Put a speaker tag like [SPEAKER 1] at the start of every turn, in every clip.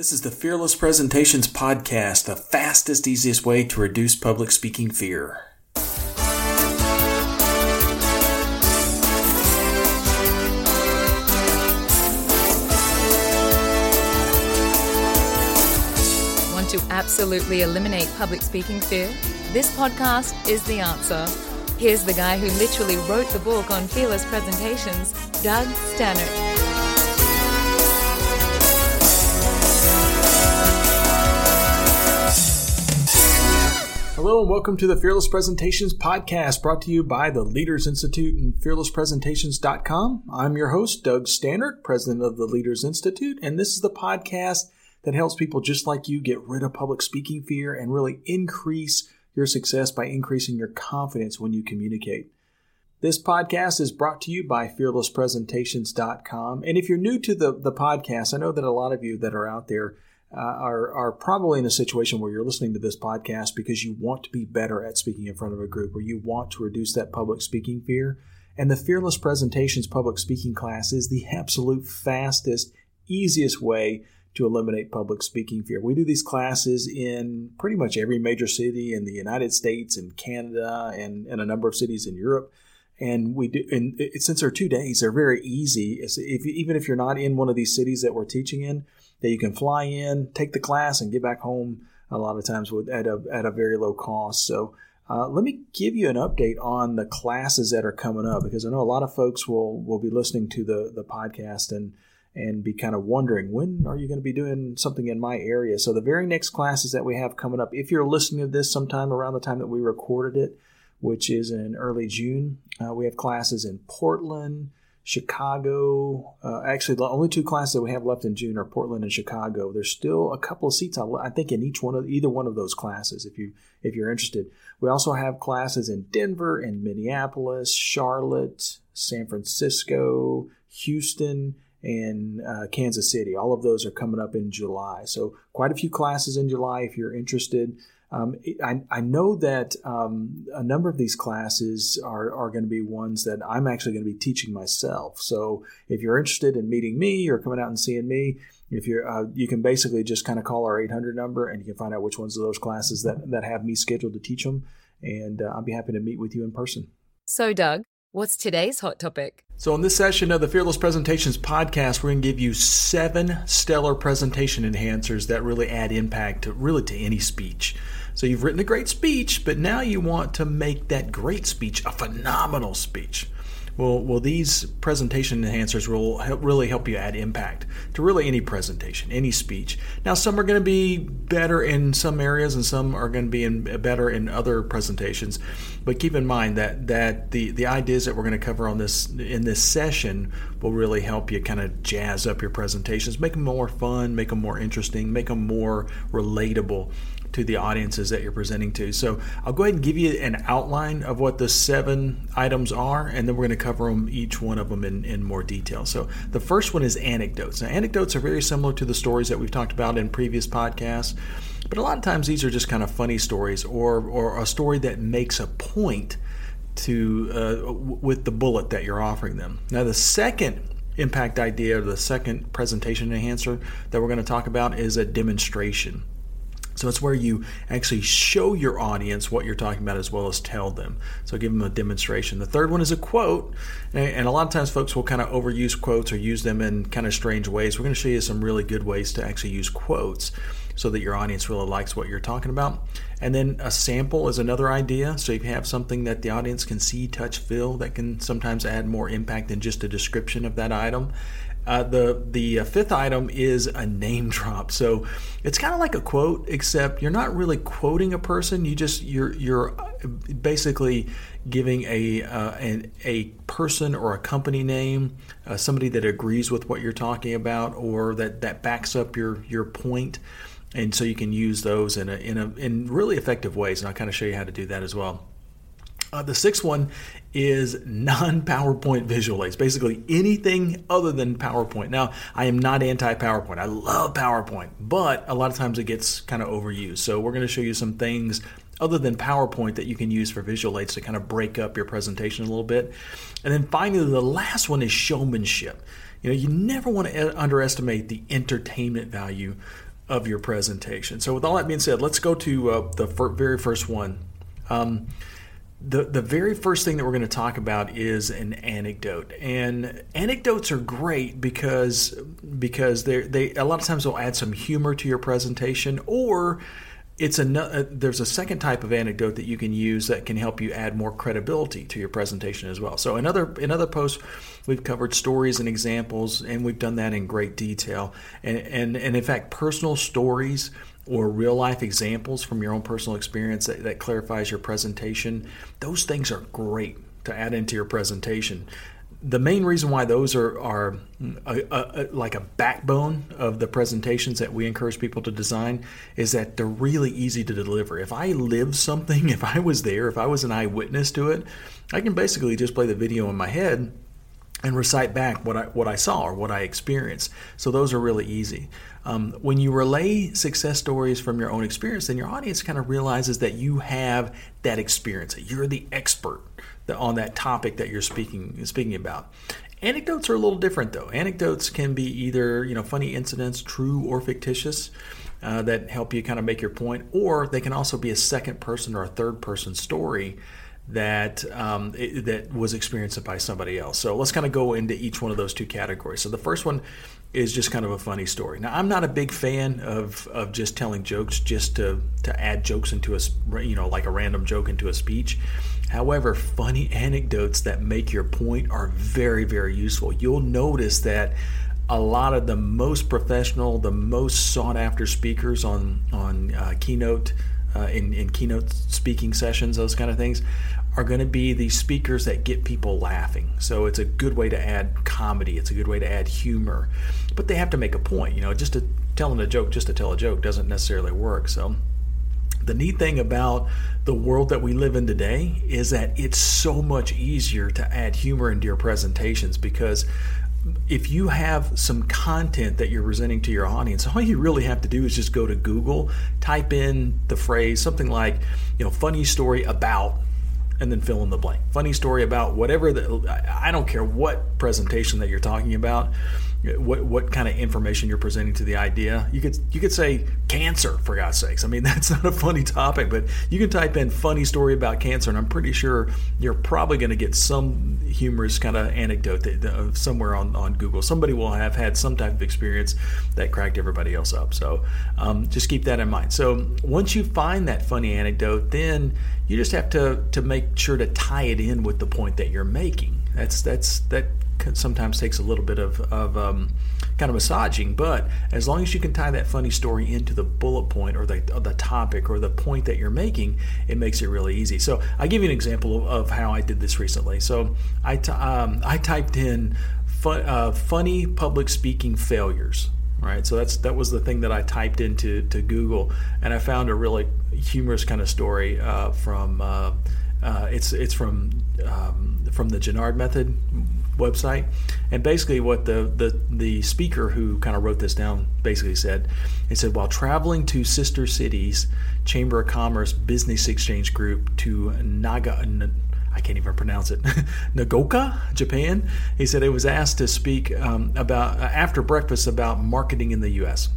[SPEAKER 1] This is the Fearless Presentations Podcast, the fastest, easiest way to reduce public speaking fear.
[SPEAKER 2] Want to absolutely eliminate public speaking fear? This podcast is the answer. Here's the guy who literally wrote the book on fearless presentations, Doug Staneart.
[SPEAKER 1] Hello and welcome to the Fearless Presentations podcast brought to you by the Leaders Institute and fearlesspresentations.com. I'm your host, Doug Staneart, president of the Leaders Institute, and this is the podcast that helps people just like you get rid of public speaking fear and really increase your success by increasing your confidence when you communicate. This podcast is brought to you by fearlesspresentations.com. And if you're new to the, the podcast, I know that a lot of you that are out there uh, are, are probably in a situation where you're listening to this podcast because you want to be better at speaking in front of a group or you want to reduce that public speaking fear. And the Fearless Presentations public speaking class is the absolute fastest, easiest way to eliminate public speaking fear. We do these classes in pretty much every major city in the United States and Canada and, and a number of cities in Europe. And we do, and it, since they're two days, they're very easy. If, even if you're not in one of these cities that we're teaching in, that you can fly in, take the class, and get back home a lot of times with, at, a, at a very low cost. So uh, let me give you an update on the classes that are coming up because I know a lot of folks will, will be listening to the, the podcast and and be kind of wondering when are you going to be doing something in my area. So the very next classes that we have coming up, if you're listening to this sometime around the time that we recorded it, which is in early June, uh, we have classes in Portland, Chicago. Uh, actually, the only two classes that we have left in June are Portland and Chicago. There's still a couple of seats, I think, in each one of either one of those classes. If you if you're interested, we also have classes in Denver and Minneapolis, Charlotte, San Francisco, Houston, and uh, Kansas City. All of those are coming up in July. So quite a few classes in July if you're interested. Um, I, I, know that um, a number of these classes are, are going to be ones that I'm actually going to be teaching myself. So if you're interested in meeting me or coming out and seeing me, if you're, uh, you can basically just kind of call our 800 number and you can find out which ones of those classes that, that have me scheduled to teach them. And uh, I'll be happy to meet with you in person.
[SPEAKER 2] So, Doug, what's today's hot topic?
[SPEAKER 1] So, in this session of the Fearless Presentations podcast, we're going to give you seven stellar presentation enhancers that really add impact to really to any speech. So you've written a great speech, but now you want to make that great speech a phenomenal speech. Well, well, these presentation enhancers will help, really help you add impact to really any presentation, any speech. Now, some are going to be better in some areas, and some are going to be in, better in other presentations. But keep in mind that that the the ideas that we're going to cover on this in this session will really help you kind of jazz up your presentations, make them more fun, make them more interesting, make them more relatable to the audiences that you're presenting to. So I'll go ahead and give you an outline of what the seven items are, and then we're going to cover them each one of them in, in more detail. So the first one is anecdotes. Now, anecdotes are very similar to the stories that we've talked about in previous podcasts, but a lot of times these are just kind of funny stories or, or a story that makes a point to uh, with the bullet that you're offering them. Now, the second impact idea, or the second presentation enhancer that we're going to talk about is a demonstration. So it's where you actually show your audience what you're talking about as well as tell them. So give them a demonstration. The third one is a quote. And a lot of times folks will kind of overuse quotes or use them in kind of strange ways. We're going to show you some really good ways to actually use quotes so that your audience really likes what you're talking about. And then a sample is another idea. So you have something that the audience can see, touch, feel that can sometimes add more impact than just a description of that item. Uh, the the uh, fifth item is a name drop. So it's kind of like a quote, except you're not really quoting a person. You just you're you're basically giving a uh, an, a person or a company name, uh, somebody that agrees with what you're talking about, or that that backs up your your point. And so you can use those in a in a in really effective ways, and I'll kind of show you how to do that as well. Uh, the sixth one is non PowerPoint visual aids, basically anything other than PowerPoint. Now, I am not anti PowerPoint. I love PowerPoint, but a lot of times it gets kind of overused. So, we're going to show you some things other than PowerPoint that you can use for visual aids to kind of break up your presentation a little bit. And then finally, the last one is showmanship. You know, you never want to underestimate the entertainment value of your presentation. So, with all that being said, let's go to uh, the fir- very first one. Um, the, the very first thing that we're going to talk about is an anecdote and anecdotes are great because because they they a lot of times they'll add some humor to your presentation or it's a there's a second type of anecdote that you can use that can help you add more credibility to your presentation as well. So another in other posts, we've covered stories and examples, and we've done that in great detail. And and, and in fact, personal stories or real life examples from your own personal experience that, that clarifies your presentation, those things are great to add into your presentation the main reason why those are are mm, a, a, a, like a backbone of the presentations that we encourage people to design is that they're really easy to deliver. If I live something, if I was there, if I was an eyewitness to it, I can basically just play the video in my head and recite back what I what I saw or what I experienced. So those are really easy. Um, when you relay success stories from your own experience, then your audience kind of realizes that you have that experience, that you're the expert on that topic that you're speaking speaking about. Anecdotes are a little different though. Anecdotes can be either you know funny incidents, true or fictitious, uh, that help you kind of make your point, or they can also be a second person or a third person story that um, it, that was experienced by somebody else. So let's kind of go into each one of those two categories. So the first one is just kind of a funny story. Now I'm not a big fan of of just telling jokes just to to add jokes into a you know like a random joke into a speech. However, funny anecdotes that make your point are very, very useful. You'll notice that a lot of the most professional, the most sought after speakers on on uh, keynote uh, in, in keynote speaking sessions, those kind of things, are going to be the speakers that get people laughing. So it's a good way to add comedy. It's a good way to add humor, but they have to make a point. You know, just to telling a joke just to tell a joke doesn't necessarily work. So the neat thing about the world that we live in today is that it's so much easier to add humor into your presentations because if you have some content that you're presenting to your audience, all you really have to do is just go to Google, type in the phrase something like, you know, funny story about, and then fill in the blank. Funny story about whatever the, I don't care what presentation that you're talking about what what kind of information you're presenting to the idea. You could you could say cancer for God's sakes. I mean that's not a funny topic, but you can type in funny story about cancer, and I'm pretty sure you're probably going to get some humorous kind of anecdote that, uh, somewhere on on Google. Somebody will have had some type of experience that cracked everybody else up. So um, just keep that in mind. So once you find that funny anecdote, then you just have to to make sure to tie it in with the point that you're making. That's that's that sometimes takes a little bit of, of um, kind of massaging, but as long as you can tie that funny story into the bullet point or the, or the topic or the point that you're making, it makes it really easy. So I give you an example of, how I did this recently. So I, t- um, I typed in uh, funny public speaking failures right? So that's that was the thing that I typed into to Google, and I found a really humorous kind of story uh, from uh, uh, it's it's from um, from the Genard method website. And basically, what the, the, the speaker who kind of wrote this down basically said, he said, while traveling to sister cities, Chamber of Commerce Business Exchange Group to Naga. I can't even pronounce it. Nagoka, Japan. He said it was asked to speak um, about uh, after breakfast about marketing in the U.S.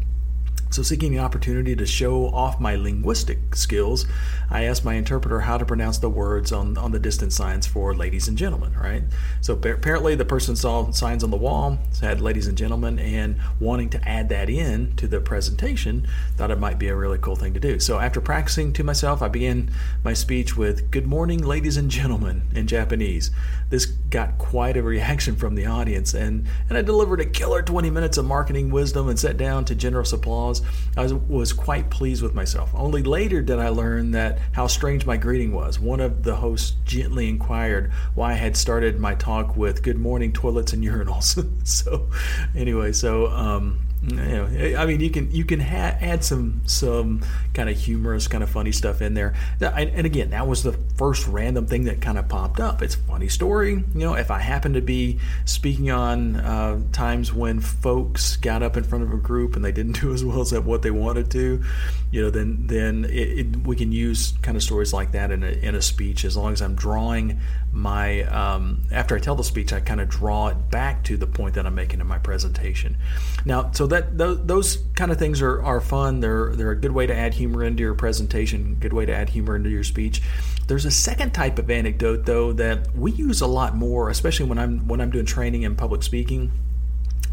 [SPEAKER 1] So, seeking the opportunity to show off my linguistic skills, I asked my interpreter how to pronounce the words on, on the distance signs for ladies and gentlemen, right? So, apparently, the person saw signs on the wall, said ladies and gentlemen, and wanting to add that in to the presentation, thought it might be a really cool thing to do. So, after practicing to myself, I began my speech with Good morning, ladies and gentlemen, in Japanese. This got quite a reaction from the audience, and, and I delivered a killer 20 minutes of marketing wisdom and sat down to generous applause. I was, quite pleased with myself. Only later did I learn that how strange my greeting was. One of the hosts gently inquired why I had started my talk with "Good morning, toilets and urinals." so, anyway, so um, I mean, you can you can ha- add some some kind of humorous, kind of funny stuff in there. And again, that was the first random thing that kind of popped up. It's a funny story. You know, if I happen to be speaking on uh, times when folks got up in front of a group and they didn't do as well as what they wanted to, you know, then then it, it, we can use kind of stories like that in a, in a speech as long as I'm drawing my um, after I tell the speech, I kind of draw it back to the point that I'm making in my presentation. Now, so that those, those kind of things are, are fun. They're they're a good way to add humor into your presentation. Good way to add humor into your speech. There's a second type of anecdote though that we use a lot more, especially when I'm when I'm doing training in public speaking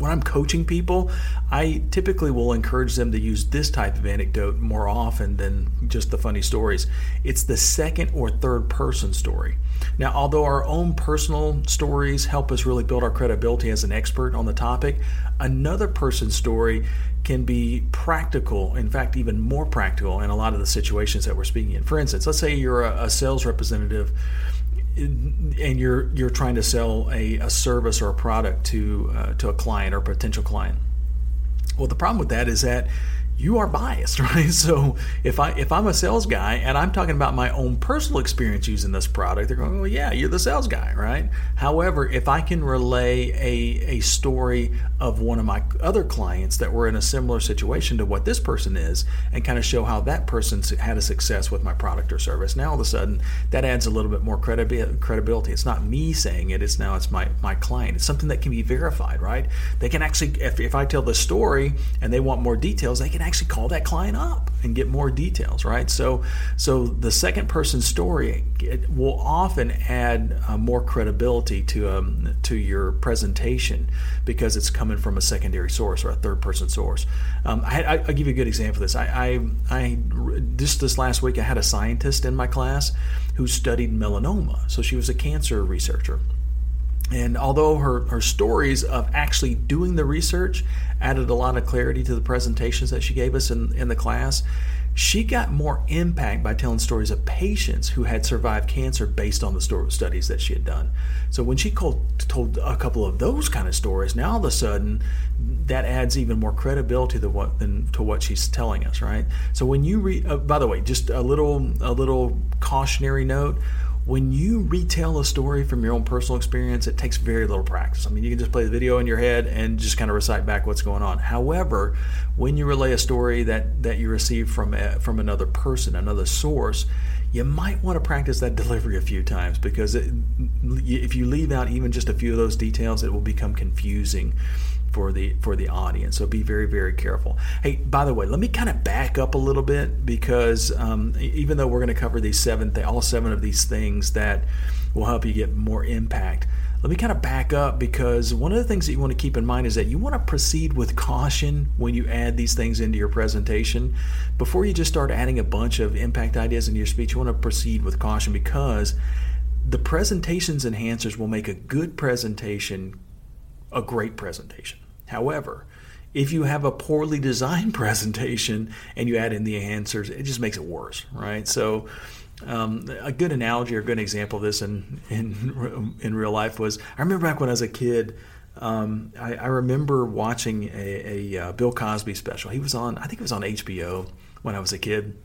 [SPEAKER 1] when I'm coaching people, I typically will encourage them to use this type of anecdote more often than just the funny stories. It's the second or third person story. Now, although our own personal stories help us really build our credibility as an expert on the topic, another person's story can be practical, in fact, even more practical in a lot of the situations that we're speaking in. For instance, let's say you're a, sales representative and you're you're trying to sell a, a service or a product to uh, to a client or potential client. Well, the problem with that is that you are biased, right? So if I if I'm a sales guy and I'm talking about my own personal experience using this product, they're going, "Well, yeah, you're the sales guy, right?" However, if I can relay a a story of one of my other clients that were in a similar situation to what this person is, and kind of show how that person had a success with my product or service, now all of a sudden that adds a little bit more credibility. It's not me saying it; it's now it's my my client. It's something that can be verified, right? They can actually, if, if I tell the story and they want more details, they can actually call that client up and get more details, right? So, so the second person story will often add uh, more credibility to um, to your presentation because it's coming from a secondary source or a third person source. Um, I, will give you a good example of this. I, I, I just this last week I had a scientist in my class who studied melanoma, so she was a cancer researcher. And although her, her stories of actually doing the research added a lot of clarity to the presentations that she gave us in, in the class, she got more impact by telling stories of patients who had survived cancer based on the studies that she had done. So when she told, a couple of those kind of stories, now all of a sudden that adds even more credibility to what than to what she's telling us, right? So when you read, uh, by the way, just a little a little cautionary note when you retell a story from your own personal experience, it takes very little practice. I mean, you can just play the video in your head and just kind of recite back what's going on. However, when you relay a story that that you receive from a, from another person, another source, you might want to practice that delivery a few times because it, if you leave out even just a few of those details, it will become confusing for the for the audience. So be very very careful. Hey, by the way, let me kind of back up a little bit because um, even though we're going to cover these seven, th- all seven of these things that will help you get more impact. Let me kind of back up because one of the things that you want to keep in mind is that you want to proceed with caution when you add these things into your presentation. Before you just start adding a bunch of impact ideas into your speech, you want to proceed with caution because the presentations enhancers will make a good presentation a great presentation. However, if you have a poorly designed presentation and you add in the enhancers, it just makes it worse, right? So, um, a good analogy or good example of this in, in in real life was I remember back when I was a kid. Um, I, I, remember watching a, a uh, Bill Cosby special. He was on, I think it was on HBO when I was a kid.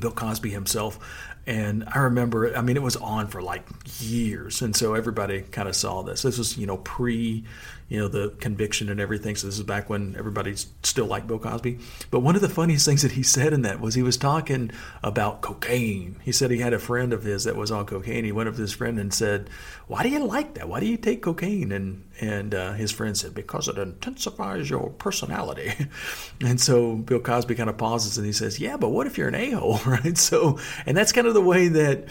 [SPEAKER 1] Bill Cosby himself, and I remember, I mean, it was on for like years. And so everybody kind of saw this. This was, you know, pre, you know, the conviction and everything. So this is back when everybody still liked Bill Cosby. But one of the funniest things that he said in that was he was talking about cocaine. He said he had a friend of his that was on cocaine. He went up to his friend and said, Why do you like that? Why do you take cocaine? And, and uh, his friend said, Because it intensifies your personality. and so Bill Cosby kind of pauses and he says, Yeah, but what if you're an a hole, right? So, and that's kind of the way that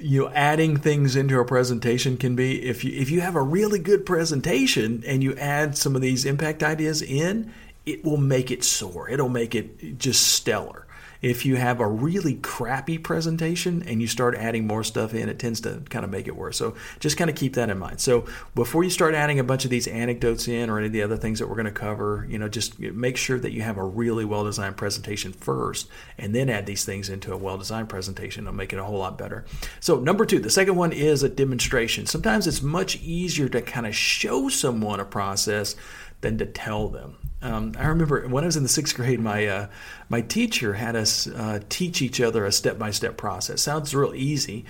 [SPEAKER 1] you know adding things into a presentation can be if you if you have a really good presentation and you add some of these impact ideas in it will make it soar. It'll make it just stellar if you have a really crappy presentation and you start adding more stuff in, it tends to kind of make it worse. So just kind of keep that in mind. So before you start adding a bunch of these anecdotes in or any of the other things that we're going to cover, you know, just make sure that you have a really well designed presentation first and then add these things into a well designed presentation. It'll make it a whole lot better. So, number two, the second one is a demonstration. Sometimes it's much easier to kind of show someone a process than to tell them. Um, I remember when I was in the sixth grade, my uh, my teacher had us uh, teach each other a step by step process. Sounds real easy.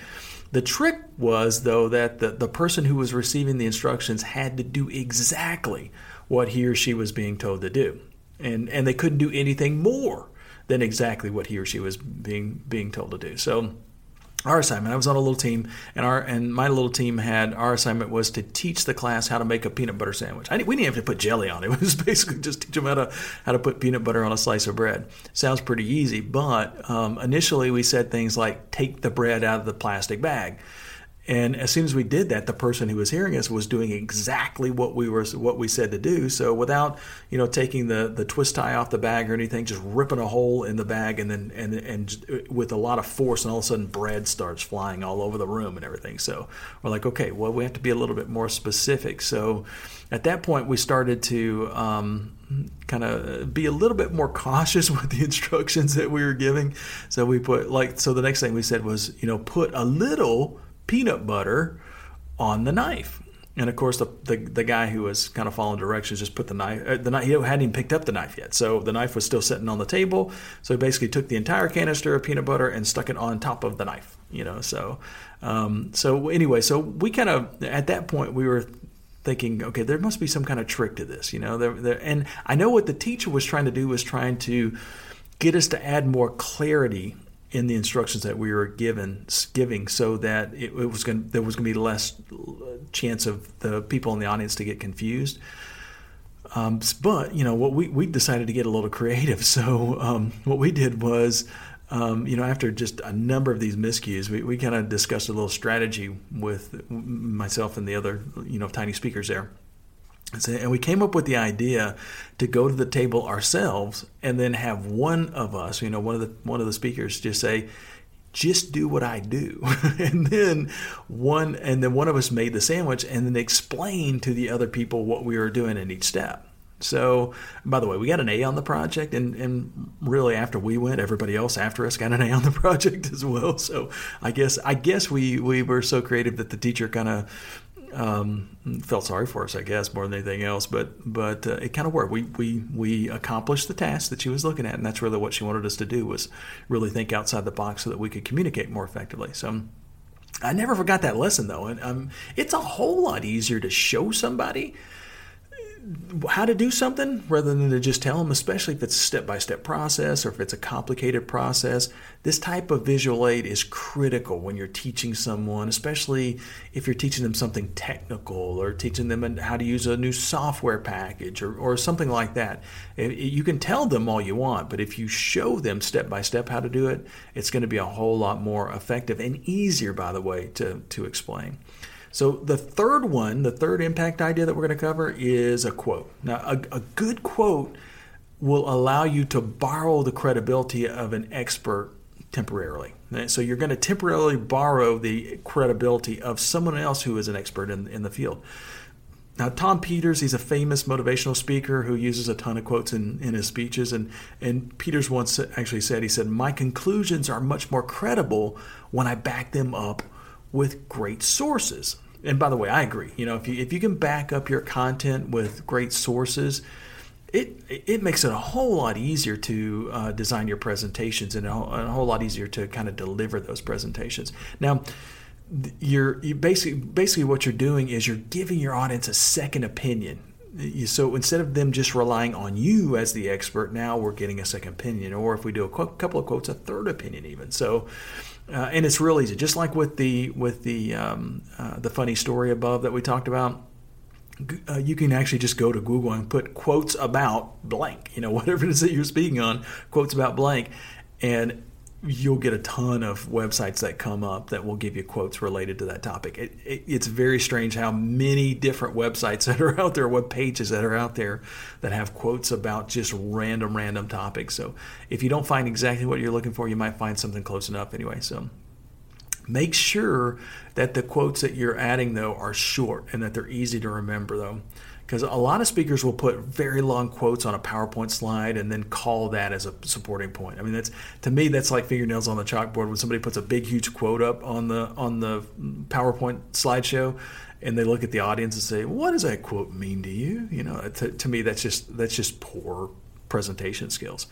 [SPEAKER 1] The trick was though that the, the person who was receiving the instructions had to do exactly what he or she was being told to do, and and they couldn't do anything more than exactly what he or she was being being told to do. So our assignment. I was on a little team, and our and my little team had our assignment was to teach the class how to make a peanut butter sandwich. I, we didn't have to put jelly on it. It was basically just teach them how to how to put peanut butter on a slice of bread. Sounds pretty easy, but um, initially we said things like take the bread out of the plastic bag. And as soon as we did that, the person who was hearing us was doing exactly what we were what we said to do. So without you know taking the the twist tie off the bag or anything, just ripping a hole in the bag and then and and with a lot of force, and all of a sudden bread starts flying all over the room and everything. So we're like, okay, well we have to be a little bit more specific. So at that point, we started to um, kind of be a little bit more cautious with the instructions that we were giving. So we put like so the next thing we said was you know put a little peanut butter on the knife. And of course, the, the, the, guy who was kind of following directions just put the knife. Uh, the knife he hadn't even picked up the knife yet, so the knife was still sitting on the table. So he basically took the entire canister of peanut butter and stuck it on top of the knife. You know, so um, so anyway, so we kind of at that point we were thinking, okay, there must be some kind of trick to this. You know, there, there, and I know what the teacher was trying to do was trying to get us to add more clarity in the instructions that we were given giving so that it, it was going there was going to be less chance of the people in the audience to get confused. Um, but you know what we, we decided to get a little creative. So um, what we did was um, you know after just a number of these miscues we, we kind of discussed a little strategy with myself and the other you know tiny speakers there and we came up with the idea to go to the table ourselves and then have one of us, you know, one of the one of the speakers just say, just do what I do. and then one and then one of us made the sandwich and then explained to the other people what we were doing in each step. So, by the way, we got an A on the project, and, and really after we went, everybody else after us got an A on the project as well. So, I guess I guess we we were so creative that the teacher kind of um, felt sorry for us, I guess, more than anything else. But but uh, it kind of worked. We we we accomplished the task that she was looking at, and that's really what she wanted us to do was really think outside the box so that we could communicate more effectively. So. I never forgot that lesson though, and um, it's a whole lot easier to show somebody how to do something rather than to just tell them, especially if it's a step by step process or if it's a complicated process. This type of visual aid is critical when you're teaching someone, especially if you're teaching them something technical or teaching them how to use a new software package or, or something like that. You can tell them all you want, but if you show them step by step how to do it, it's going to be a whole lot more effective and easier, by the way, to, to explain. So the third one, the third impact idea that we're going to cover is a quote. Now, a, a good quote will allow you to borrow the credibility of an expert temporarily. So you're going to temporarily borrow the credibility of someone else who is an expert in, in the field. Now, Tom Peters, he's a famous motivational speaker who uses a ton of quotes in, in his speeches. And, and Peters once actually said, he said, My conclusions are much more credible when I back them up with great sources. And by the way, I agree. You know, if you if you can back up your content with great sources, it it makes it a whole lot easier to uh, design your presentations and a whole, a whole, lot easier to kind of deliver those presentations. Now, you're you basically basically what you're doing is you're giving your audience a second opinion. So instead of them just relying on you as the expert, now we're getting a second opinion, or if we do a couple of quotes, a third opinion even. So uh, and it's real easy. Just like with the with the um, uh, the funny story above that we talked about, uh, you can actually just go to Google and put quotes about blank. You know, whatever it is that you're speaking on, quotes about blank, and you'll get a ton of websites that come up that will give you quotes related to that topic. It, it, it's very strange how many different websites that are out there, web pages that are out there that have quotes about just random, random topics. So if you don't find exactly what you're looking for, you might find something close enough anyway. So make sure that the quotes that you're adding, though, are short and that they're easy to remember, though because a lot of speakers will put very long quotes on a PowerPoint slide and then call that as a supporting point. I mean, that's to me that's like fingernails on the chalkboard when somebody puts a big huge quote up on the on the PowerPoint slideshow and they look at the audience and say, "What does that quote mean to you?" You know, to, to me that's just that's just poor presentation skills.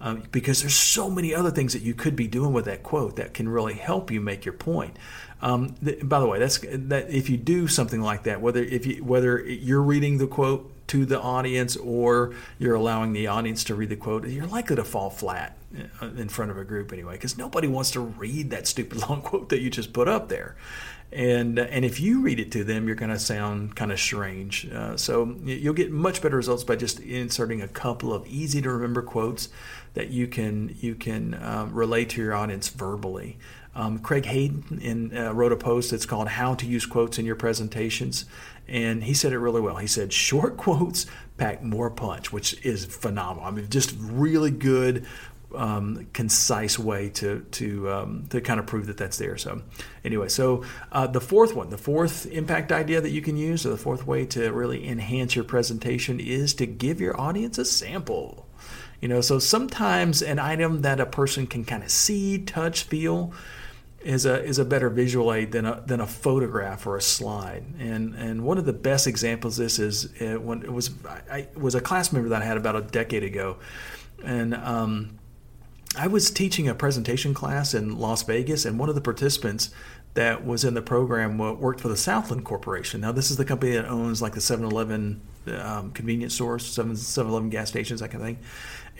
[SPEAKER 1] Um, because there's so many other things that you could be doing with that quote that can really help you make your point. Um, th- by the way, that's that if you do something like that, whether if you whether you're reading the quote to the audience or you're allowing the audience to read the quote, you're likely to fall flat uh, in front of a group anyway, because nobody wants to read that stupid long quote that you just put up there. And, and if you read it to them, you're going to sound kind of strange. Uh, so you'll get much better results by just inserting a couple of easy to remember quotes that you can you can um, relate to your audience verbally. Um, Craig Hadden in, uh, wrote a post that's called "How to Use Quotes in Your Presentations," and he said it really well. He said, "Short quotes pack more punch," which is phenomenal. I mean, just really good um, concise way to to um, to kind of prove that that's there. So anyway, so uh, the fourth one, the fourth impact idea that you can use, or the fourth way to really enhance your presentation is to give your audience a sample. You know, so sometimes an item that a person can kind of see, touch, feel is a is a better visual aid than a than a photograph or a slide. And and one of the best examples of this is uh, when it was I, I was a class member that I had about a decade ago, and um, I was teaching a presentation class in Las Vegas, and one of the participants that was in the program worked for the Southland Corporation. Now, this is the company that owns like the 7 Eleven um, convenience stores, 7 Eleven gas stations, that kind of thing.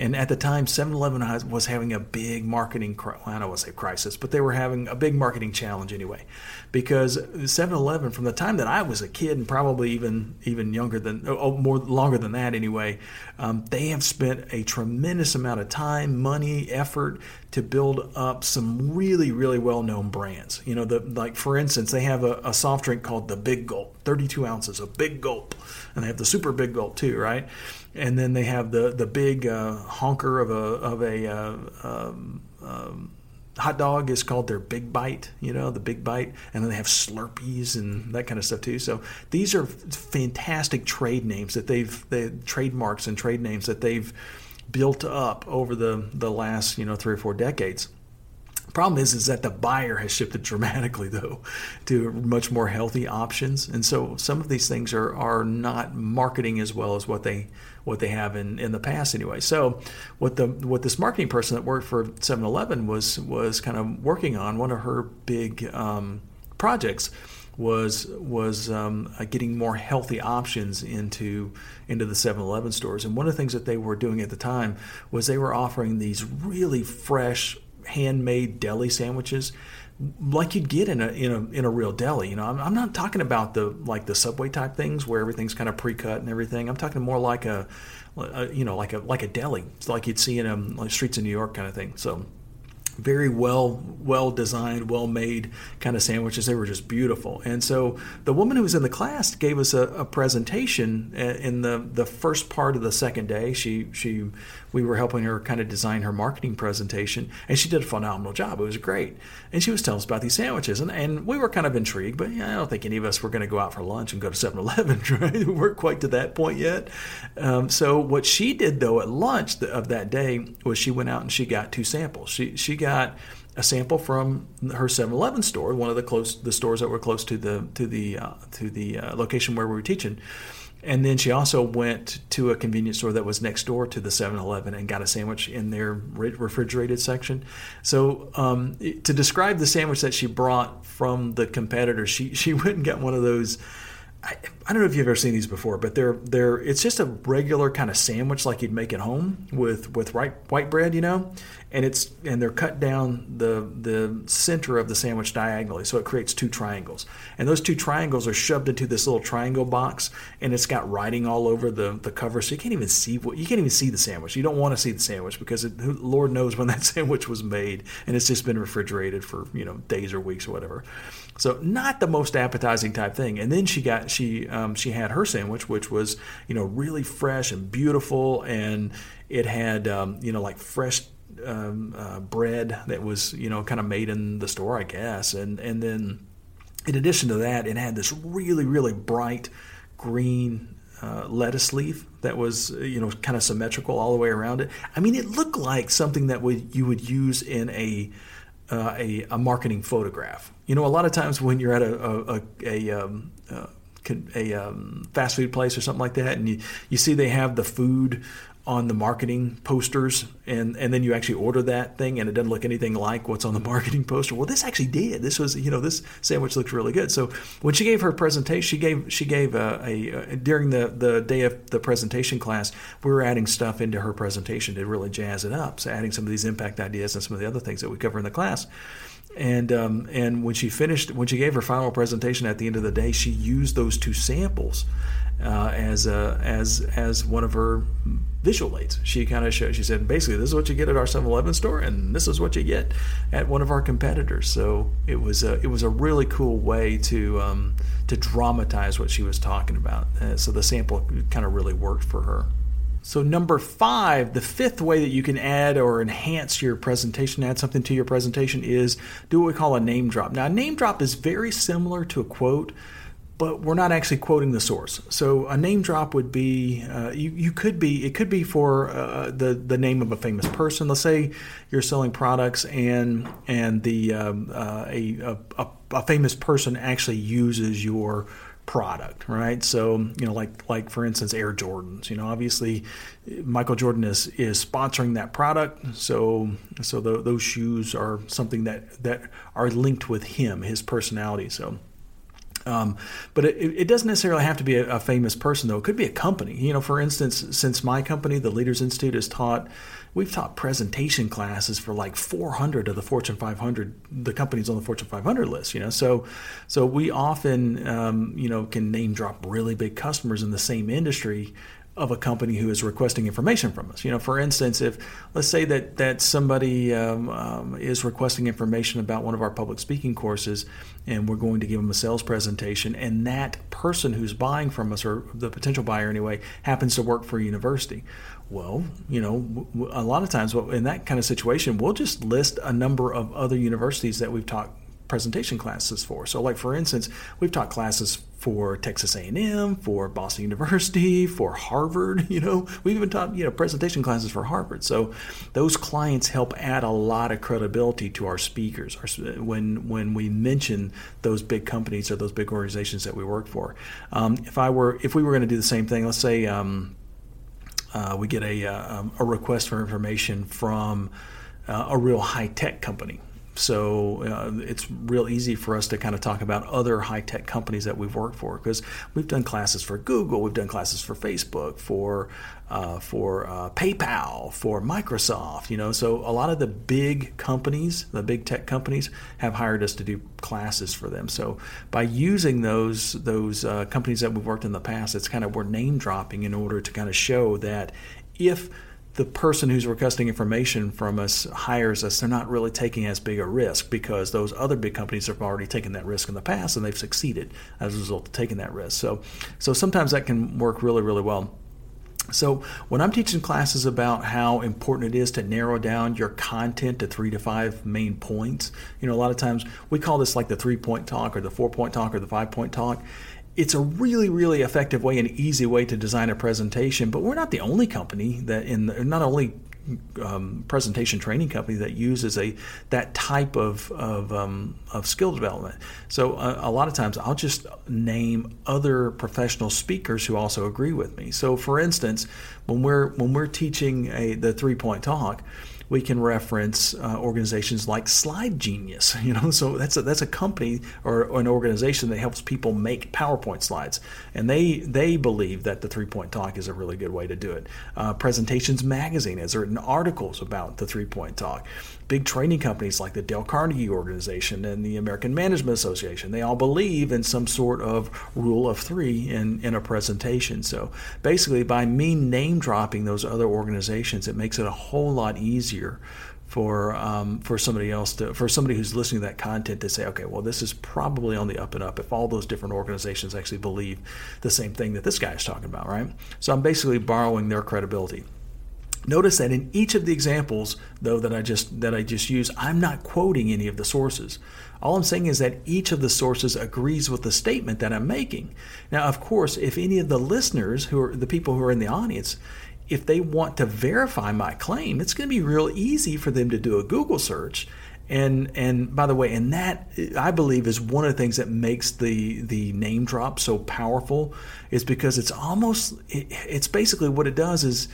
[SPEAKER 1] And at the time, 7 Eleven was having a big marketing, I don't want to say crisis, but they were having a big marketing challenge anyway. Because 7 Eleven, from the time that I was a kid, and probably even even younger than, oh, more longer than that anyway, um, they have spent a tremendous amount of time, money, effort to build up some really, really well known brands. You know, the, like for instance, they have a, a soft drink called the Big Gulp, 32 ounces, of big gulp. And they have the super big gulp too, right? And then they have the the big uh, honker of a of a uh, um, um, hot dog is called their Big Bite, you know, the Big Bite, and then they have Slurpees and that kind of stuff too. So these are fantastic trade names that they've they trademarks and trade names that they've built up over the the last you know three or four decades. Problem is, is that the buyer has shifted dramatically though to much more healthy options, and so some of these things are are not marketing as well as what they what they have in, in the past anyway. So what the what this marketing person that worked for 7-Eleven was was kind of working on one of her big um, projects was was um, uh, getting more healthy options into into the 7-Eleven stores. And one of the things that they were doing at the time was they were offering these really fresh handmade deli sandwiches like you'd get in a in a in a real deli. You know, I'm, I'm not talking about the like the subway type things where everything's kind of pre-cut and everything. I'm talking more like a, a you know like a like a deli, it's like you'd see in a like streets of New York kind of thing. So very well well designed well made kind of sandwiches. They were just beautiful. And so the woman who was in the class gave us a, a, presentation uh, in the the first part of the second day. She she we were helping her kind of design her marketing presentation and she did a phenomenal job. It was great. And she was telling us about these sandwiches and, and we were kind of intrigued but i don't think any of us were going to go out for lunch and go to 7-eleven right? We weren't quite to that point yet. Um, so what she did though at lunch of that day was she went out and she got two samples. She she got a sample from her 7-Eleven store, one of the close the stores that were close to the to the uh, to the uh, location where we were teaching. And then she also went to a convenience store that was next door to the 7-Eleven and got a sandwich in their refrigerated section. So um, to describe the sandwich that she brought from the competitor, she she went and got one of those I, I, don't know if you've ever seen these before, but they're they're it's just a regular kind of sandwich like you'd make at home with with white white bread, you know, and it's and they're cut down the the center of the sandwich diagonally, so it creates two triangles, and those two triangles are shoved into this little triangle box, and it's got writing all over the the cover, so you can't even see what you can't even see the sandwich. You don't want to see the sandwich because it, Lord knows when that sandwich was made, and it's just been refrigerated for you know days or weeks or whatever. So not the most appetizing type thing. And then she got she um, she had her sandwich, which was you know really fresh and beautiful, and it had um, you know like fresh um, uh, bread that was you know kind of made in the store, I guess, and and then in addition to that, it had this really really bright green uh, lettuce leaf that was you know kind of symmetrical all the way around it. I mean, it looked like something that would you would use in a uh, a, a, marketing photograph. You know, a lot of times when you're at a, a, a, um, uh, a um, fast food place or something like that, and you, you see they have the food on the marketing posters and and then you actually order that thing and it doesn't look anything like what's on the marketing poster. Well this actually did. This was you know this sandwich looks really good. So when she gave her presentation she gave she gave a, a, a during the the day of the presentation class we were adding stuff into her presentation to really jazz it up. So adding some of these impact ideas and some of the other things that we cover in the class. And um, and when she finished when she gave her final presentation at the end of the day she used those two samples uh, as a, as as one of her visual aids. She kind of showed. She said, basically, this is what you get at our 7-Eleven store, and this is what you get at one of our competitors. So it was a it was a really cool way to um, to dramatize what she was talking about. Uh, so the sample kind of really worked for her. So, number five, the fifth way that you can add or enhance your presentation, add something to your presentation, is do what we call a name drop. Now, a name drop is very similar to a quote, but we're not actually quoting the source. So a name drop would be uh, you, you could be it could be for uh, the the name of a famous person. Let's say you're selling products and and the um, uh, a, a, a famous person actually uses your product, right? So you know, like like for instance, Air Jordans. You know, obviously, Michael Jordan is is sponsoring that product, so so the, those shoes are something that that are linked with him, his personality. So um, but it, it, doesn't necessarily have to be a, a, famous person, though. It could be a company. You know, for instance, since my company, the Leaders Institute, has taught, we've taught presentation classes for like 400 of the Fortune 500, the companies on the Fortune 500 list. You know, so so we often, um, you know, can name drop really big customers in the same industry of a company who is requesting information from us. You know, for instance, if let's say that that somebody um, um, is requesting information about one of our public speaking courses, and we're going to give them a sales presentation, and that person who's buying from us, or the potential buyer anyway, happens to work for a university. Well, you know, a lot of times in that kind of situation, we'll just list a number of other universities that we've taught presentation classes for. So, like for instance, we've taught classes for Texas A&M, for Boston University, for Harvard. You know, we've even taught you know presentation classes for Harvard. So those clients help add a lot of credibility to our speakers when when we mention those big companies or those big organizations that we work for. Um, if I were if we were going to do the same thing, let's say um, uh, we get a, uh, a request for information from uh, a real high tech company so uh, it's real easy for us to kind of talk about other high tech companies that we've worked for because we've done classes for Google, we've done classes for Facebook, for uh, for uh, PayPal, for Microsoft. You know, so a lot of the big companies, the big tech companies, have hired us to do classes for them. So by using those those uh, companies that we've worked in the past, it's kind of we're name dropping in order to kind of show that if the person who's requesting information from us hires us, they're not really taking as big a risk because those other big companies have already taken that risk in the past and they've succeeded as a result of taking that risk. So, so sometimes that can work really, really well. So, when I'm teaching classes about how important it is to narrow down your content to three to five main points, you know, a lot of times we call this like the three point talk or the four point talk or the five point talk it's a really, really effective way and easy way to design a presentation. But we're not the only company that in the, not only um, presentation training company that uses a that type of of, um, of skill development. So uh, a lot of times I'll just name other professional speakers who also agree with me. So for instance, when we're when we're teaching a the three point talk we can reference uh, organizations like Slide Genius. You know, so that's a, that's a company or, an organization that helps people make PowerPoint slides, and they they believe that the three point talk is a really good way to do it. Uh, Presentations Magazine has written articles about the three point talk big training companies like the Dale Carnegie Organization and the American Management Association, they all believe in some sort of rule of three in, in a presentation. So basically, by me name dropping those other organizations, it makes it a whole lot easier for um, for somebody else to for somebody who's listening to that content to say, okay, well, this is probably on the up and up if all those different organizations actually believe the same thing that this guy is talking about, right? So I'm basically borrowing their credibility. Notice that in each of the examples, though that I just that I just used, I'm not quoting any of the sources. All I'm saying is that each of the sources agrees with the statement that I'm making. Now, of course, if any of the listeners who are the people who are in the audience, if they want to verify my claim, it's going to be real easy for them to do a Google search and and by the way, and that I believe is one of the things that makes the the name drop so powerful is because it's almost it, it's basically what it does is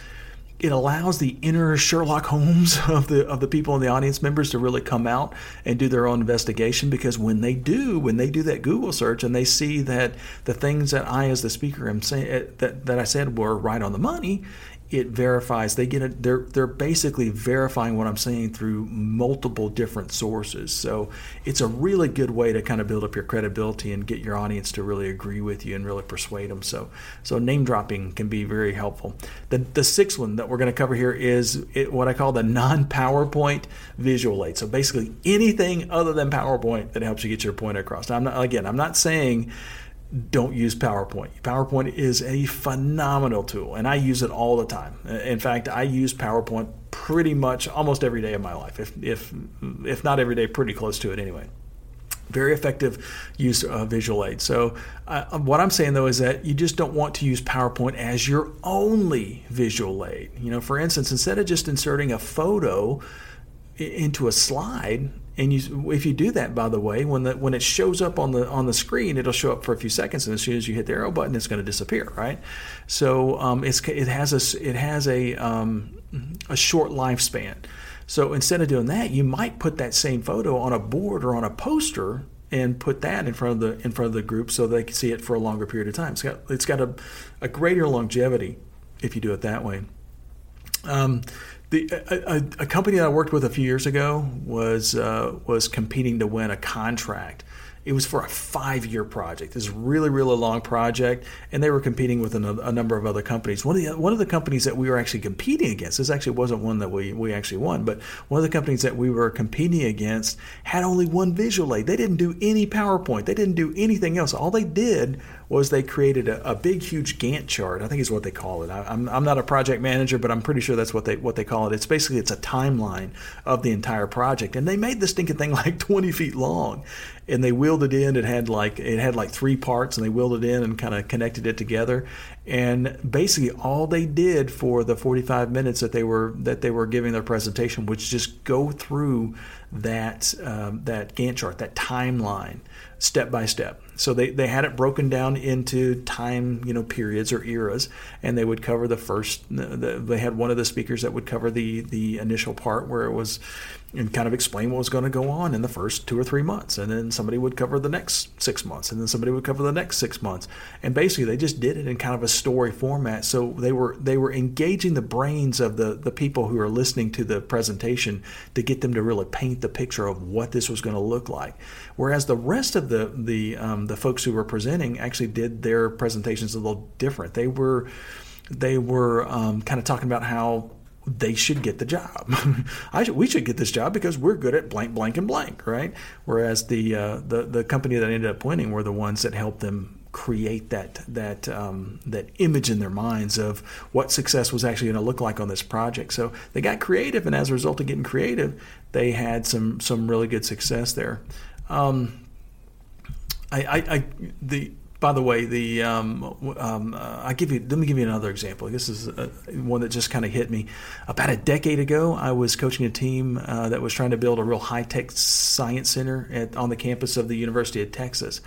[SPEAKER 1] it allows the inner Sherlock Holmes of the of the people in the audience members to really come out and do their own investigation because when they do, when they do that Google search and they see that the things that I as the speaker am saying eh, that, that I said were right on the money, it verifies they get it they're they're basically verifying what I'm saying through multiple different sources. So it's a really good way to kind of build up your credibility and get your audience to really agree with you and really persuade them. So so name dropping can be very helpful. The the sixth one that we're going to cover here is it, what I call the non PowerPoint visual aid. So basically anything other than PowerPoint that helps you get your point across. Now I'm not again I'm not saying don't use PowerPoint. PowerPoint is a phenomenal tool, and I use it all the time. In fact, I use PowerPoint pretty much almost every day of my life, if if if not every day, pretty close to it anyway. Very effective use of visual aid. So, uh, what I'm saying though is that you just don't want to use PowerPoint as your only visual aid. You know, for instance, instead of just inserting a photo into a slide, and you, if you do that, by the way, when the when it shows up on the on the screen, it'll show up for a few seconds, and as soon as you hit the arrow button, it's going to disappear, right? So um, it's it has a it has a um, a short lifespan. So instead of doing that, you might put that same photo on a board or on a poster and put that in front of the in front of the group so they can see it for a longer period of time. It's got it's got a, a greater longevity if you do it that way. Um, the, a, a, company that I worked with a few years ago was uh, was competing to win a contract it was for a five year project. This really, really long project, and they were competing with a, a number of other companies. One of the one of the companies that we were actually competing against. This actually wasn't one that we we actually won, but one of the companies that we were competing against had only one visual aid. They didn't do any PowerPoint. They didn't do anything else. All they did was they created a, a big, huge Gantt chart. I think is what they call it. I, I'm I'm not a project manager, but I'm pretty sure that's what they what they call it. It's basically it's a timeline of the entire project, and they made this stinking thing like 20 feet long and they wheeled it in. It had like it had like three parts, and they wheeled it in and kind of connected it together. And basically, all they did for the 45 minutes that they were that they were giving their presentation was just go through that um, that Gantt chart, that timeline, step by step. So they, they had it broken down into time, you know, periods or eras, and they would cover the first. The, they had one of the speakers that would cover the the initial part where it was, and kind of explain what was going to go on in the first two or three months, and then somebody would cover the next six months, and then somebody would cover the next six months, and basically they just did it in kind of a story format. So they were they were engaging the brains of the the people who are listening to the presentation to get them to really paint the picture of what this was going to look like. Whereas the rest of the the um, the folks who were presenting actually did their presentations a little different. They were they were um, kind of talking about how they should get the job. should, we should get this job because we're good at blank, blank, and blank, right? Whereas the uh, the the company that ended up winning were the ones that helped them create that that um, that image in their minds of what success was actually going to look like on this project. So they got creative, and as a result of getting creative, they had some some really good success there. Um, I, I, I, the by the way, the um, um, uh, I give you. Let me give you another example. This is uh, one that just kind of hit me. About a decade ago, I was coaching a team uh, that was trying to build a real high tech science center at, on the campus of the University of Texas.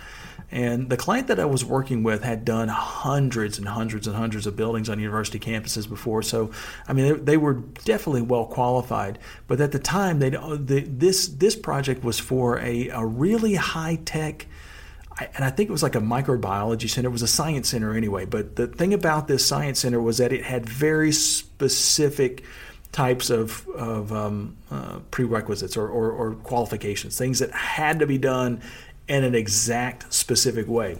[SPEAKER 1] And the client that I was working with had done hundreds and hundreds and hundreds of buildings on university campuses before. So, I mean, they, they were definitely well qualified. But at the time, they this this project was for a, a really high tech and I think it was like a microbiology center. It was a science center anyway. But the thing about this science center was that it had very specific types of, of um, uh, prerequisites or, or, or qualifications, things that had to be done in an exact, specific way.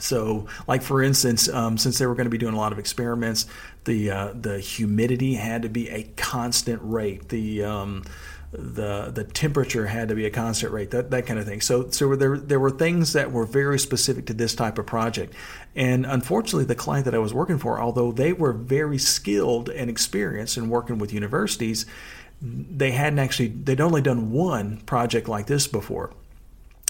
[SPEAKER 1] So, like for instance, um, since they were going to be doing a lot of experiments, the uh, the humidity had to be a constant rate. The um, the the temperature had to be a constant rate, that, that kind of thing. So so there there were things that were very specific to this type of project, and unfortunately, the client that I was working for, although they were very skilled and experienced in working with universities, they hadn't actually they'd only done one project like this before.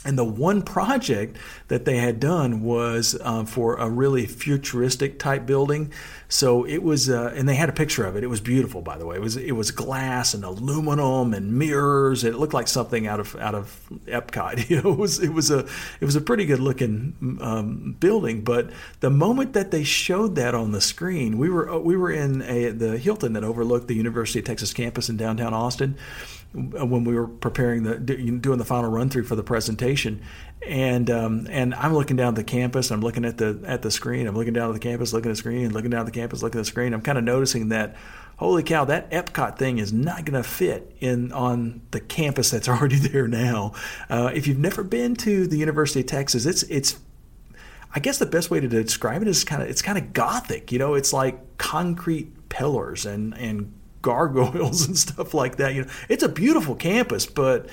[SPEAKER 1] And the one project that they had done was uh, for a really futuristic type building. So it was, uh, and they had a picture of it. It was beautiful, by the way. It was it was glass and aluminum and mirrors. It looked like something out of out of Epcot. You know, it was it was a it was a pretty good looking um, building. But the moment that they showed that on the screen, we were we were in a, the Hilton that overlooked the University of Texas campus in downtown Austin when we were preparing the doing the final run through for the presentation, and um, and I'm looking down the campus. I'm looking at the at the screen. I'm looking down at the campus, looking at the screen, looking down at the campus, looking at the screen. I'm kind of noticing that, holy cow, that Epcot thing is not going to fit in on the campus that's already there now. Uh, if you've never been to the University of Texas, it's it's I guess the best way to describe it is kind of it's kind of gothic. You know, it's like concrete pillars and and gargoyles and stuff like that. You know, it's a beautiful campus, but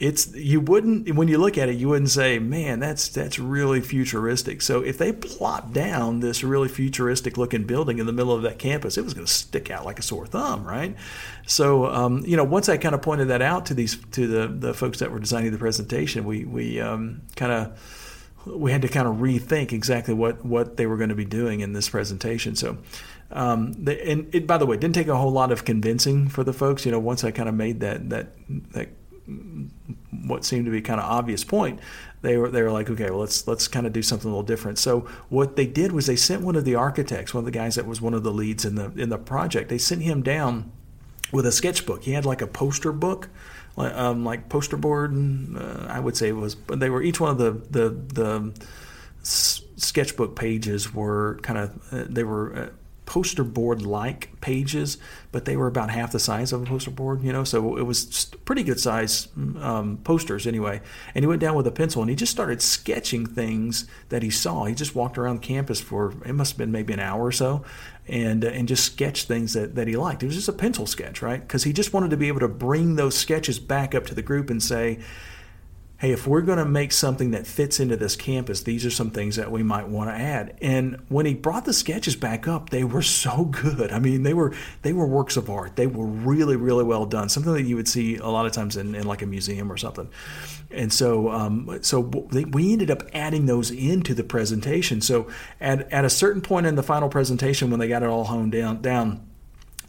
[SPEAKER 1] it's you wouldn't when you look at it, you wouldn't say, "Man, that's that's really futuristic." So if they plop down this really futuristic looking building in the middle of that campus, it was going to stick out like a sore thumb, right? So um, you know, once I kind of pointed that out to these to the the folks that were designing the presentation, we we um, kind of we had to kind of rethink exactly what, what they were going to be doing in this presentation. So um, and it, by the way, it didn't take a whole lot of convincing for the folks. You know, once I kind of made that that that what seemed to be kind of obvious point, they were they were like, okay, well let's let's kind of do something a little different. So what they did was they sent one of the architects, one of the guys that was one of the leads in the in the project. They sent him down with a sketchbook. He had like a poster book. Um, like poster board, uh, I would say it was. But they were each one of the the the sketchbook pages were kind of uh, they were uh, poster board like pages, but they were about half the size of a poster board, you know, so it was pretty good size um, posters anyway. And he went down with a pencil and he just started sketching things that he saw. He just walked around campus for, it must have been maybe an hour or so. And, uh, and just sketched things that, that he liked. It was just a pencil sketch, right? Because he just wanted to be able to bring those sketches back up to the group and say, hey, if we're going to make something that fits into this campus, these are some things that we might want to add. And when he brought the sketches back up, they were so good. I mean, they were they were works of art. They were really really well done. Something that you would see a lot of times in, in like a museum or something. And so um, so we ended up adding those into the presentation. So at at a certain point in the final presentation, when they got it all honed down down.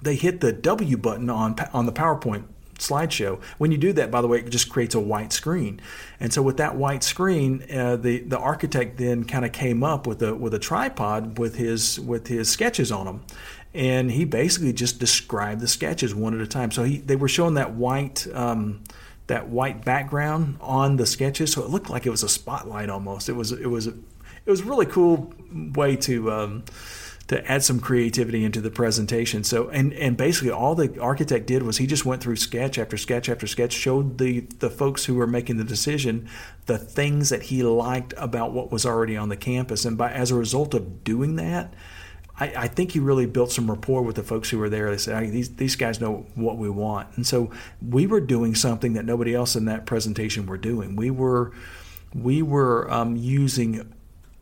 [SPEAKER 1] They hit the W button on on the PowerPoint slideshow. When you do that, by the way, it just creates a white screen. And so with that white screen, uh, the the architect then kind of came up with a with a tripod with his with his sketches on them. And he basically just described the sketches one at a time. So he, they were showing that white um, that white background on the sketches, so it looked like it was a spotlight almost. It was it was it was a really cool way to um, to add some creativity into the presentation. So, and and basically all the architect did was he just went through sketch after sketch after sketch, showed the the folks who were making the decision the things that he liked about what was already on the campus, and by as a result of doing that. I, I think he really built some rapport with the folks who were there. They said, these, these guys know what we want. And so we were doing something that nobody else in that presentation were doing. We were, we were um, using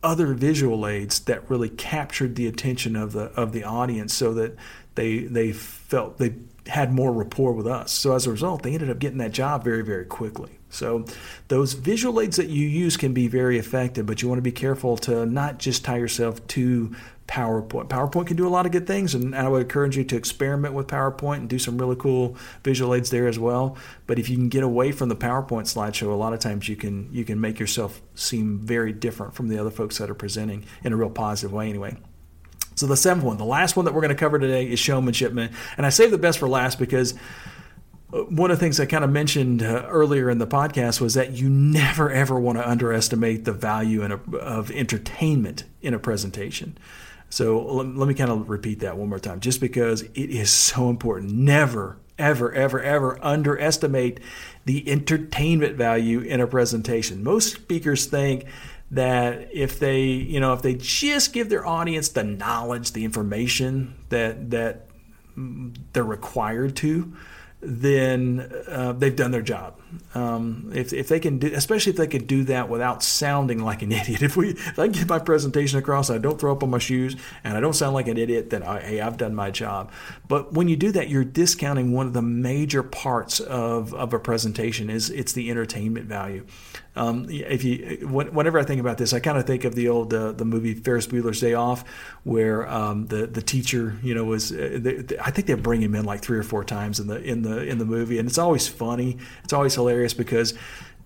[SPEAKER 1] other visual aids that really captured the attention of the of the audience so that they they felt they had more rapport with us. So as a result, they ended up getting that job very very quickly. So those visual aids that you use can be very effective, but you want to be careful to not just tie yourself to PowerPoint. PowerPoint can do a lot of good things, and I would encourage you to experiment with PowerPoint and do some really cool visual aids there as well. But if you can get away from the PowerPoint slideshow, a lot of times you can you can make yourself seem very different from the other folks that are presenting in a real positive way, anyway. So the seventh one, the last one that we're going to cover today is showmanship, and I saved the best for last because one of the things I kind of mentioned uh, earlier in the podcast was that you never ever want to underestimate the value a, of entertainment in a presentation. So let, let me kind of repeat that one more time, just because it is so important. Never, ever, ever, ever underestimate the entertainment value in a presentation. Most speakers think that if they, you know, if they just give their audience the knowledge, the information that that they're required to, then uh, they've done their job. Um, if, if they can do, especially if they could do that without sounding like an idiot. If we, if I get my presentation across, I don't throw up on my shoes, and I don't sound like an idiot, then I, hey, I've done my job. But when you do that, you're discounting one of the major parts of, of a presentation is it's the entertainment value. Um, if you, whenever I think about this, I kind of think of the old uh, the movie Ferris Bueller's Day Off, where um, the the teacher, you know, was uh, they, I think they bring him in like three or four times in the in the in the movie, and it's always funny. It's always hilarious because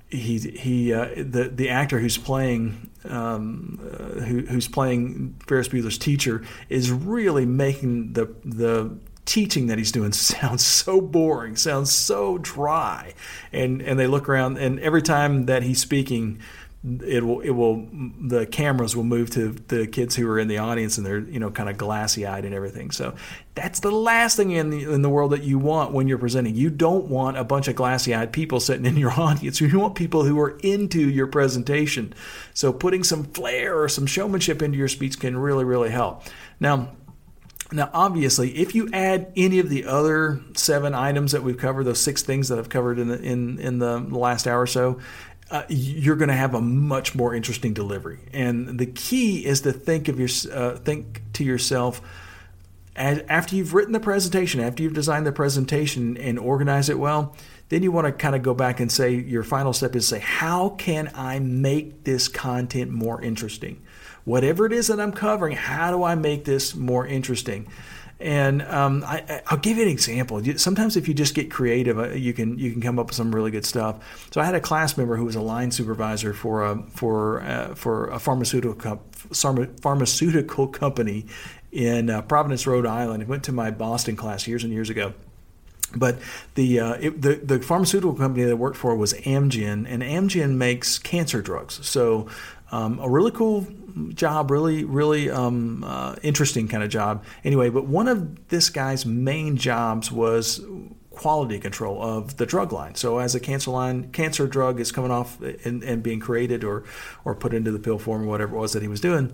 [SPEAKER 1] he he uh, the the actor who's playing um, uh, who, who's playing Ferris Bueller's teacher is really making the the teaching that he's doing sounds so boring, sounds so dry. And and they look around, and every time that he's speaking, it will it will the cameras will move to the kids who are in the audience, and they're you know kind of glassy eyed and everything. So that's the last thing in the in the world that you want when you're presenting. You don't want a bunch of glassy eyed people sitting in your audience. You want people who are into your presentation. So putting some flair or some showmanship into your speech can really really help. Now now, obviously, if you add any of the other seven items that we've covered, those six things that I've covered in the in in the last hour or so, uh, you're going to have a much more interesting delivery. And the key is to think of your uh, think to yourself as, after you've written the presentation, after you've designed the presentation and organized it well. Then you want to kind of go back and say your final step is say, how can I make this content more interesting? whatever it is that I'm covering, how do I make this more interesting? And um, I, will give you an example. Sometimes, if you just get creative, uh, you can you can come up with some really good stuff. So, I had a class member who was a line supervisor for a for uh, for a pharmaceutical pharmaceutical company in uh, Providence, Rhode Island. He went to my Boston class years and years ago. But the, uh, it, the the pharmaceutical company that I worked for was Amgen, and Amgen makes cancer drugs. So um, a really cool job, really, really um, uh, interesting kind of job. Anyway, but one of this guy's main jobs was quality control of the drug line. So as a cancer line, cancer drug is coming off and, and being created or or put into the pill form or whatever it was that he was doing,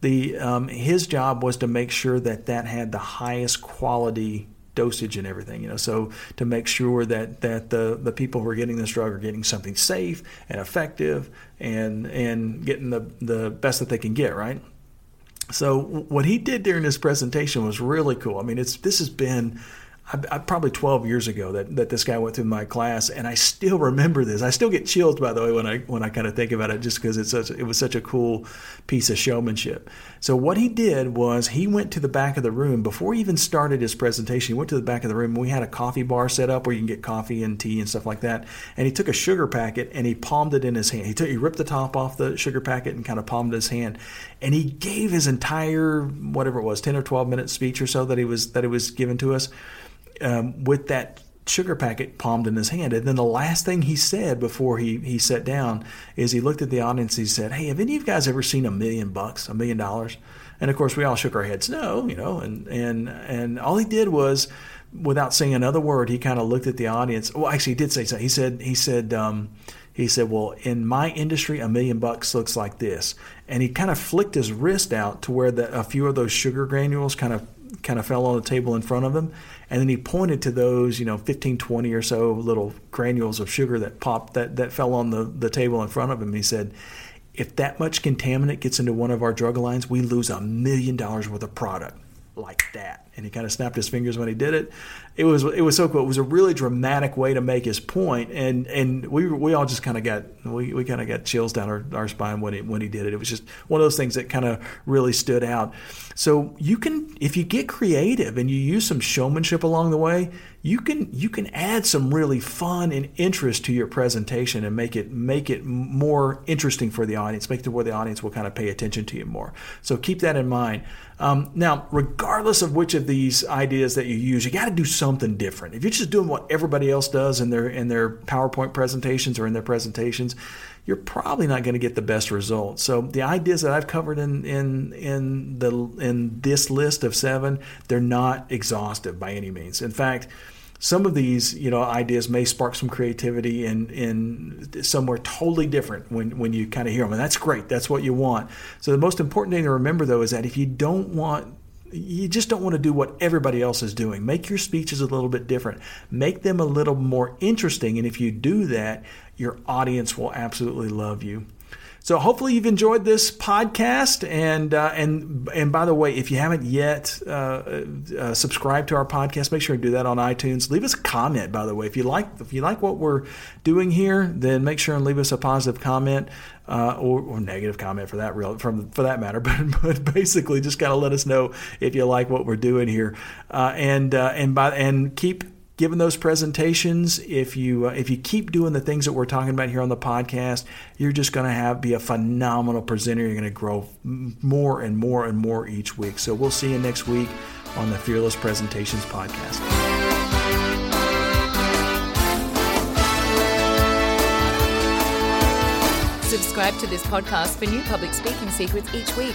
[SPEAKER 1] the um, his job was to make sure that that had the highest quality dosage and everything, you know. So to make sure that that the the people who are getting this drug are getting something safe and effective and and getting the the best that they can get, right? So what he did during this presentation was really cool. I mean, it's this has been I, probably 12 years ago that, that this guy went through my class, and I still remember this. I still get chills, by the way, when I when I kind of think about it, just because it's such, it was such a cool piece of showmanship. So what he did was he went to the back of the room before he even started his presentation. He went to the back of the room. We had a coffee bar set up where you can get coffee and tea and stuff like that. And he took a sugar packet and he palmed it in his hand. He took he ripped the top off the sugar packet and kind of palmed his hand, and he gave his entire whatever it was 10 or 12 minute speech or so that he was that he was given to us um, with that sugar packet palmed in his hand. And then the last thing he said before he, he sat down is he looked at the audience. He said, Hey, have any of you guys ever seen a million bucks, a million dollars? And of course, we all shook our heads, no, you know, and, and, and all he did was, without saying another word, he kind of looked at the audience. Well, actually, he did say something. He said, he said, um, he said, Well, in my industry, a million bucks looks like this. And he kind of flicked his wrist out to where the, a few of those sugar granules kind of kind of fell on the table in front of him. And then he pointed to those, you know, 15, 20 or so little granules of sugar that popped, that, that fell on the, the table in front of him. He said, if that much contaminant gets into one of our drug lines, we lose a million dollars worth of product like that. And he kind of snapped his fingers when he did it. It was it was so cool. It was a really dramatic way to make his point, and and we we all just kind of got we, we kind of got chills down our, our spine when he when he did it. It was just one of those things that kind of really stood out. So you can if you get creative and you use some showmanship along the way, you can you can add some really fun and interest to your presentation and make it make it more interesting for the audience. Make it where the audience will kind of pay attention to you more. So keep that in mind. Um, now, regardless of which of these ideas that you use, you got to do something different. If you're just doing what everybody else does in their in their PowerPoint presentations or in their presentations, you're probably not going to get the best results. So the ideas that I've covered in in in the in this list of seven, they're not exhaustive by any means. In fact, some of these you know ideas may spark some creativity in in somewhere totally different when when you kind of hear them and that's great that's what you want so the most important thing to remember though is that if you don't want you just don't want to do what everybody else is doing. Make your speeches a little bit different. Make them a little more interesting. And if you do that, your audience will absolutely love you. So hopefully you've enjoyed this podcast, and uh, and and by the way, if you haven't yet uh, uh, subscribed to our podcast, make sure to do that on iTunes. Leave us a comment, by the way, if you like if you like what we're doing here, then make sure and leave us a positive comment. Uh, or, or, negative comment for that real from for that matter. But, but basically, just gotta let us know if you like what we're doing here, uh, and uh, and by and keep giving those presentations, if you uh, if you keep doing the things that we're talking about here on the podcast, you're just going to have be a phenomenal presenter. You're going to grow more and more and more each week. So we'll see you next week on the Fearless Presentations podcast.
[SPEAKER 2] Subscribe to this podcast for new public speaking secrets each week.